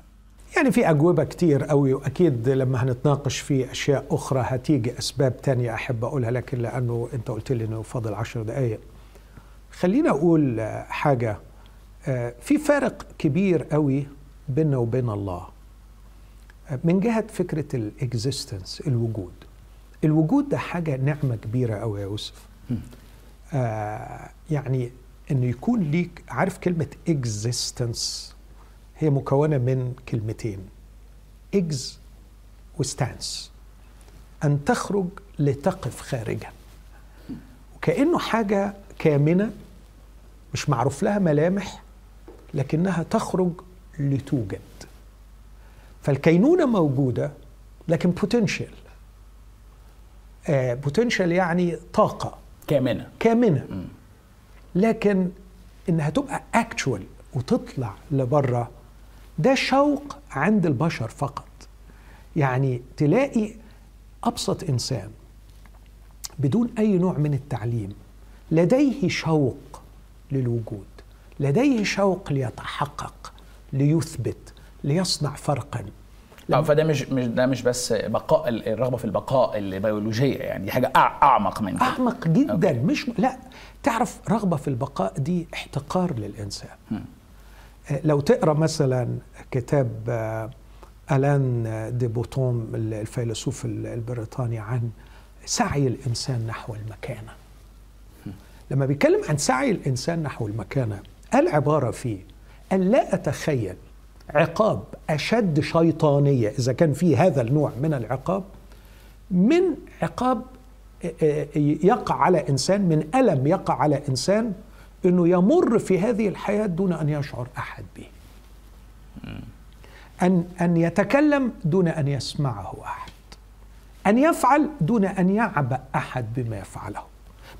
[SPEAKER 2] يعني في أجوبة كتير قوي وأكيد لما هنتناقش في أشياء أخرى هتيجي أسباب تانية أحب أقولها لكن لأنه أنت قلت لي أنه فاضل عشر دقايق. خلينا أقول حاجة آه، في فارق كبير قوي بيننا وبين الله. آه، من جهة فكرة ال existence الوجود. الوجود ده حاجة نعمة كبيرة قوي يا يوسف. آه يعني إنه يكون ليك عارف كلمة existence هي مكونة من كلمتين. ex و stance. أن تخرج لتقف خارجا وكأنه حاجة كامنة مش معروف لها ملامح لكنها تخرج لتوجد. فالكينونة موجودة لكن potential potential يعني طاقة.
[SPEAKER 1] كامنة.
[SPEAKER 2] كامنة. لكن إنها تبقى actual وتطلع لبره ده شوق عند البشر فقط. يعني تلاقي أبسط إنسان بدون أي نوع من التعليم لديه شوق للوجود لديه شوق ليتحقق ليثبت ليصنع فرقا.
[SPEAKER 1] آه فده مش مش ده مش بس بقاء الرغبة في البقاء البيولوجية يعني دي حاجة أعمق من كده.
[SPEAKER 2] أعمق جدا.
[SPEAKER 1] أوكي.
[SPEAKER 2] مش لا تعرف رغبة في البقاء دي احتقار للإنسان. آه، لو تقرأ مثلا كتاب آه، ألان دي بوتوم الفيلسوف البريطاني عن سعي الإنسان نحو المكانة. لما بيتكلم عن سعي الإنسان نحو المكانة قال عباره فيه أن لا أتخيل عقاب أشد شيطانية إذا كان في هذا النوع من العقاب من عقاب يقع على إنسان من ألم يقع على إنسان إنه يمر في هذه الحياة دون أن يشعر أحد به. أن أن يتكلم دون أن يسمعه أحد. أن يفعل دون أن يعبأ أحد بما يفعله.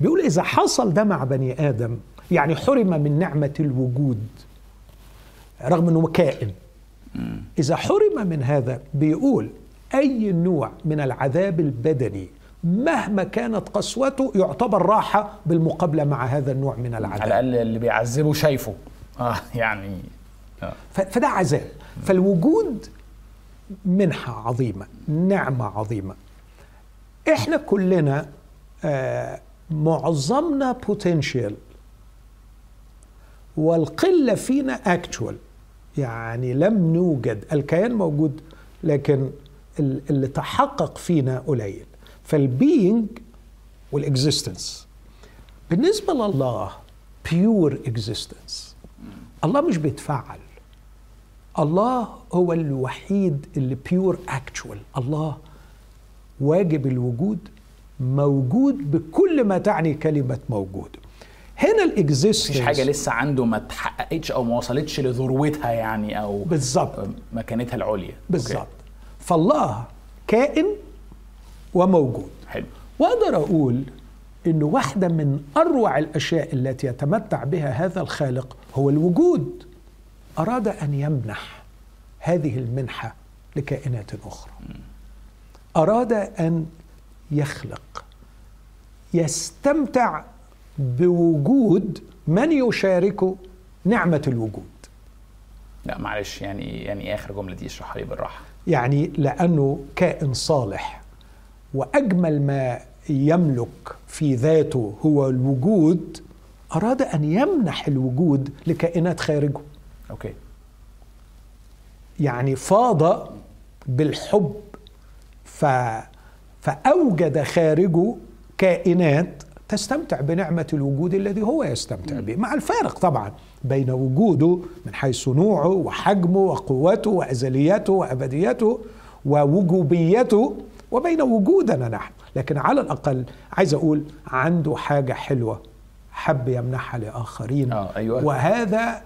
[SPEAKER 2] بيقول إذا حصل ده مع بني آدم يعني حرم من نعمة الوجود رغم إنه كائن إذا حرم من هذا بيقول أي نوع من العذاب البدني مهما كانت قسوته يعتبر راحة بالمقابلة مع هذا النوع من
[SPEAKER 1] على
[SPEAKER 2] العذاب
[SPEAKER 1] الأقل اللي بيعذبه شايفه. آه يعني آه.
[SPEAKER 2] فده عذاب. فالوجود منحة عظيمة نعمة عظيمة. إحنا كلنا آه معظمنا potential والقلة فينا actual يعني لم نوجد. الكيان موجود لكن ال- اللي تحقق فينا قليل. فال being وال existence بالنسبة لله pure existence الله مش بيتفعل الله هو الوحيد اللي pure actual الله واجب الوجود موجود بكل ما تعني كلمة موجود. هنا ال existence
[SPEAKER 1] مفيش حاجة لسه عنده ما اتحققتش أو ما وصلتش لذروتها يعني أو
[SPEAKER 2] بالظبط
[SPEAKER 1] مكانتها العليا.
[SPEAKER 2] بالظبط. فالله كائن وموجود.
[SPEAKER 1] حلو.
[SPEAKER 2] وأقدر أقول إنه واحدة من أروع الأشياء التي يتمتع بها هذا الخالق هو الوجود. أراد أن يمنح هذه المنحة لكائنات أخرى. أراد أن يخلق يستمتع بوجود من يشاركه نعمة الوجود.
[SPEAKER 1] لا معلش يعني يعني آخر جملة دي اشرحها لي بالراحة.
[SPEAKER 2] يعني لأنه كائن صالح وأجمل ما يملك في ذاته هو الوجود أراد أن يمنح الوجود لكائنات خارجه.
[SPEAKER 1] أوكي.
[SPEAKER 2] يعني فاض بالحب ف فأوجد خارجه كائنات تستمتع بنعمة الوجود الذي هو يستمتع به. مع الفارق طبعا بين وجوده من حيث نوعه وحجمه وقوته وأزليته وأبديته ووجوبيته وبين وجودنا نحن. لكن على الأقل عايز أقول عنده حاجة حلوة حب يمنحها لآخرين.
[SPEAKER 1] آه، أيوة.
[SPEAKER 2] وهذا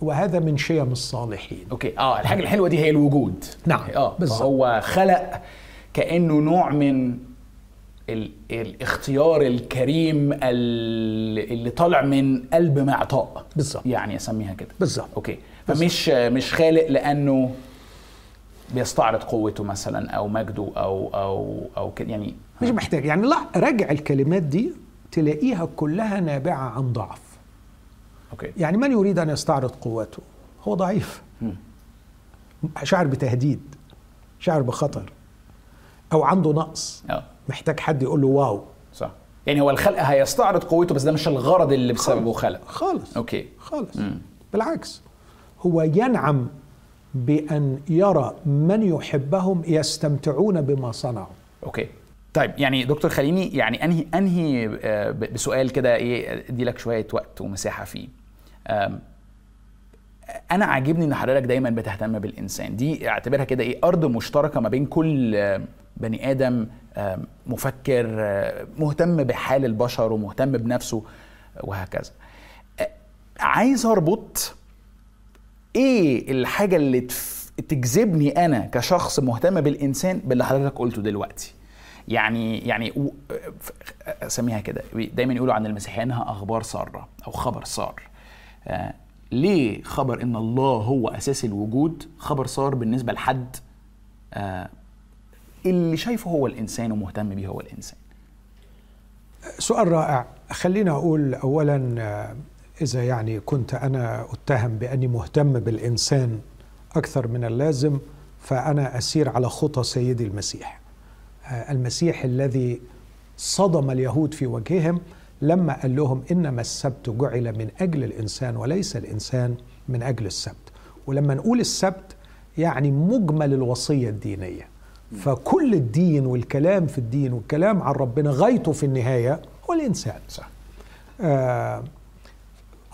[SPEAKER 2] وهذا من شيم الصالحين.
[SPEAKER 1] أوكي. آه الحاجة الحلوة دي هي الوجود.
[SPEAKER 2] نعم،
[SPEAKER 1] آه
[SPEAKER 2] بالظبط.
[SPEAKER 1] هو خلق كأنه نوع من ال... الاختيار الكريم ال- اللي طالع من قلب معطاء.
[SPEAKER 2] بالظبط.
[SPEAKER 1] يعني أسميها كده.
[SPEAKER 2] بالظبط.
[SPEAKER 1] okay. فمش مش خالق لأنه بيستعرض قوته مثلا أو مجده أو أو أو كده يعني
[SPEAKER 2] مش محتاج. يعني لا راجع الكلمات دي تلاقيها كلها نابعة عن ضعف.
[SPEAKER 1] okay.
[SPEAKER 2] يعني من يريد أن يستعرض قوته؟ هو ضعيف.
[SPEAKER 1] مم.
[SPEAKER 2] شعر بتهديد شعر بخطر أو عنده نقص.
[SPEAKER 1] آه.
[SPEAKER 2] محتاج حد يقول له wow.
[SPEAKER 1] صح. يعني هو الخلق هيستعرض قوته بس ده مش الغرض اللي بسببه خلق.
[SPEAKER 2] خالص.
[SPEAKER 1] okay.
[SPEAKER 2] خالص.
[SPEAKER 1] مم.
[SPEAKER 2] بالعكس هو ينعم بأن يرى من يحبهم يستمتعون بما صنعوا.
[SPEAKER 1] أوكي. طيب يعني دكتور خليني يعني أنهي أنهي آه، بسؤال كده إيه أدي لك شوية وقت ومساحة فيه. أنا عاجبني إن حضرتك دايما بتهتم بالإنسان. دي أعتبرها كده إيه أرض مشتركة ما بين كل بني آدم مفكر آه، مهتم بحال البشر ومهتم بنفسه وهكذا. آه، عايز أربط إيه الحاجة اللي. تجذبني أنا كشخص مهتم بالإنسان باللي حضرتك قلته دلوقتي؟ يعني يعني أسميها كده دايما يقولوا عن المسيحيه إنها أخبار سارة أو خبر سار. آه ليه خبر إن الله هو أساس الوجود؟ خبر سار بالنسبة لحد آه اللي شايفه هو الإنسان ومهتم بيه هو الإنسان.
[SPEAKER 2] سؤال رائع. خلينا أقول أولا آه، إذا يعني كنت أنا أتهم بأني مهتم بالإنسان أكثر من اللازم فأنا أسير على خطى سيدي المسيح. آه، المسيح الذي صدم اليهود في وجههم لما قال لهم إنما السبت جعل من أجل الإنسان وليس الإنسان من أجل السبت. ولما نقول السبت يعني مجمل الوصية الدينية. فكل الدين والكلام في الدين والكلام عن ربنا غايته في النهاية هو الإنسان.
[SPEAKER 1] صح.
[SPEAKER 2] آه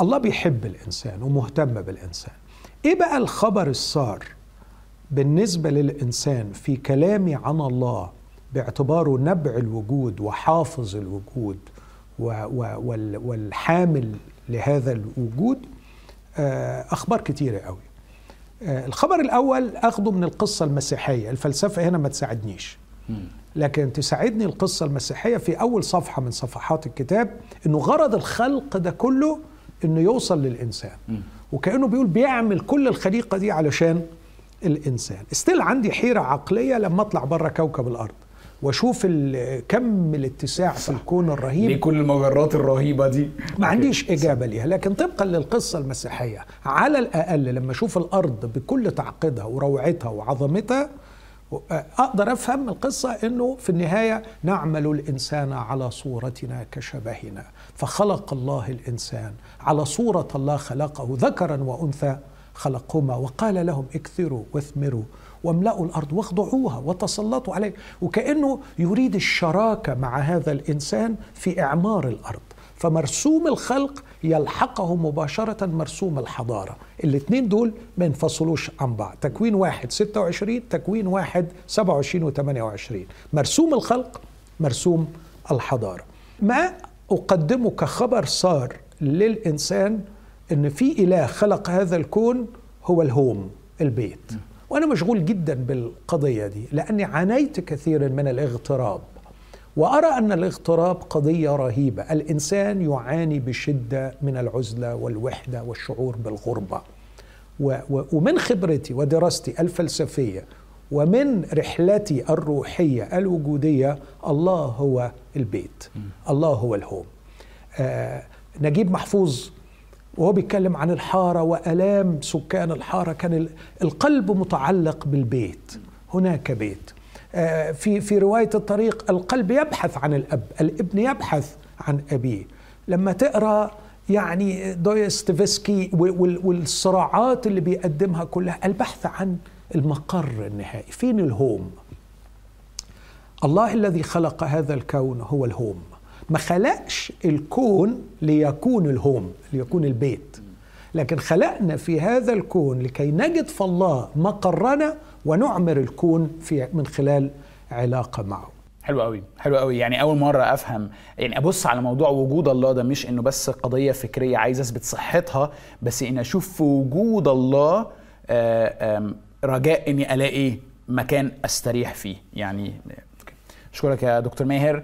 [SPEAKER 2] الله بيحب الإنسان ومهتم بالإنسان. إيه بقى الخبر السار بالنسبة للإنسان في كلامي عن الله باعتباره نبع الوجود وحافظ الوجود والحامل لهذا الوجود؟ آه أخبار كتيرة قوي. آه الخبر الأول أخده من القصة المسيحية. الفلسفة هنا ما تساعدنيش. لكن تساعدني القصة المسيحية في أول صفحة من صفحات الكتاب إنه غرض الخلق ده كله إنه يوصل للإنسان. وكأنه بيقول بيعمل كل الخليقة دي علشان الإنسان. استيل عندي حيرة عقلية لما أطلع بره كوكب الأرض وأشوف كم الاتساع في الكون الرهيب.
[SPEAKER 1] ليه كل المجرات الرهيبة دي.
[SPEAKER 2] ما عنديش إجابة ليها. لكن طبقا للقصة المسيحية على الأقل لما أشوف الأرض بكل تعقيدها وروعتها وعظمتها أقدر أفهم القصة أنه في النهاية نعمل الإنسان على صورتنا كشبهنا. فخلق الله الإنسان على صورة الله خلقه ذكرا وأنثى خلقهما وقال لهم اكثروا واثمروا واملأوا الأرض واخضعوها وتسلطوا عليه وكأنه يريد الشراكة مع هذا الإنسان في إعمار الأرض. فمرسوم الخلق يلحقه مباشرة مرسوم الحضارة. الاثنين دول ما ينفصلوش عن بعض. تكوين واحد 26 تكوين واحد 27 و 28 مرسوم الخلق مرسوم الحضارة. ما أقدمه كخبر صار للإنسان أن في إله خلق هذا الكون هو الهوم البيت. وأنا مشغول جدا بالقضية دي لأني عانيت كثيرا من الاغتراب. وأرى أن الاغتراب قضية رهيبة. الإنسان يعاني بشدة من العزلة والوحدة والشعور و ومن خبرتي ودراستي الفلسفية ومن رحلتي الروحية الوجودية الله هو البيت. الله هو الهوم. آه نجيب محفوظ وهو بيتكلم عن الحارة وألام سكان الحارة. كان ال- القلب متعلق بالبيت. هناك بيت. آه، في في رواية الطريق القلب يبحث عن الأب الابن يبحث عن أبيه. لما تقرأ يعني وال- والصراعات اللي بيقدمها كلها البحث عن المقر النهائي. فين الهوم. الله الذي خلق هذا الكون هو الهوم. ما خلقش الكون ليكون الهوم ليكون البيت. لكن خلقنا في هذا الكون لكي نجد في الله مقرنا ونعمر الكون في من خلال علاقة معه.
[SPEAKER 1] حلو قوي حلو قوي. يعني أول مرة أفهم. يعني أبص على موضوع وجود الله ده مش إنه بس قضية فكرية عايز أثبت صحتها بس ان أشوف في وجود الله آه، آم، رجاء إني ألاقي مكان أستريح فيه. يعني أشكرك يا دكتور ماهر.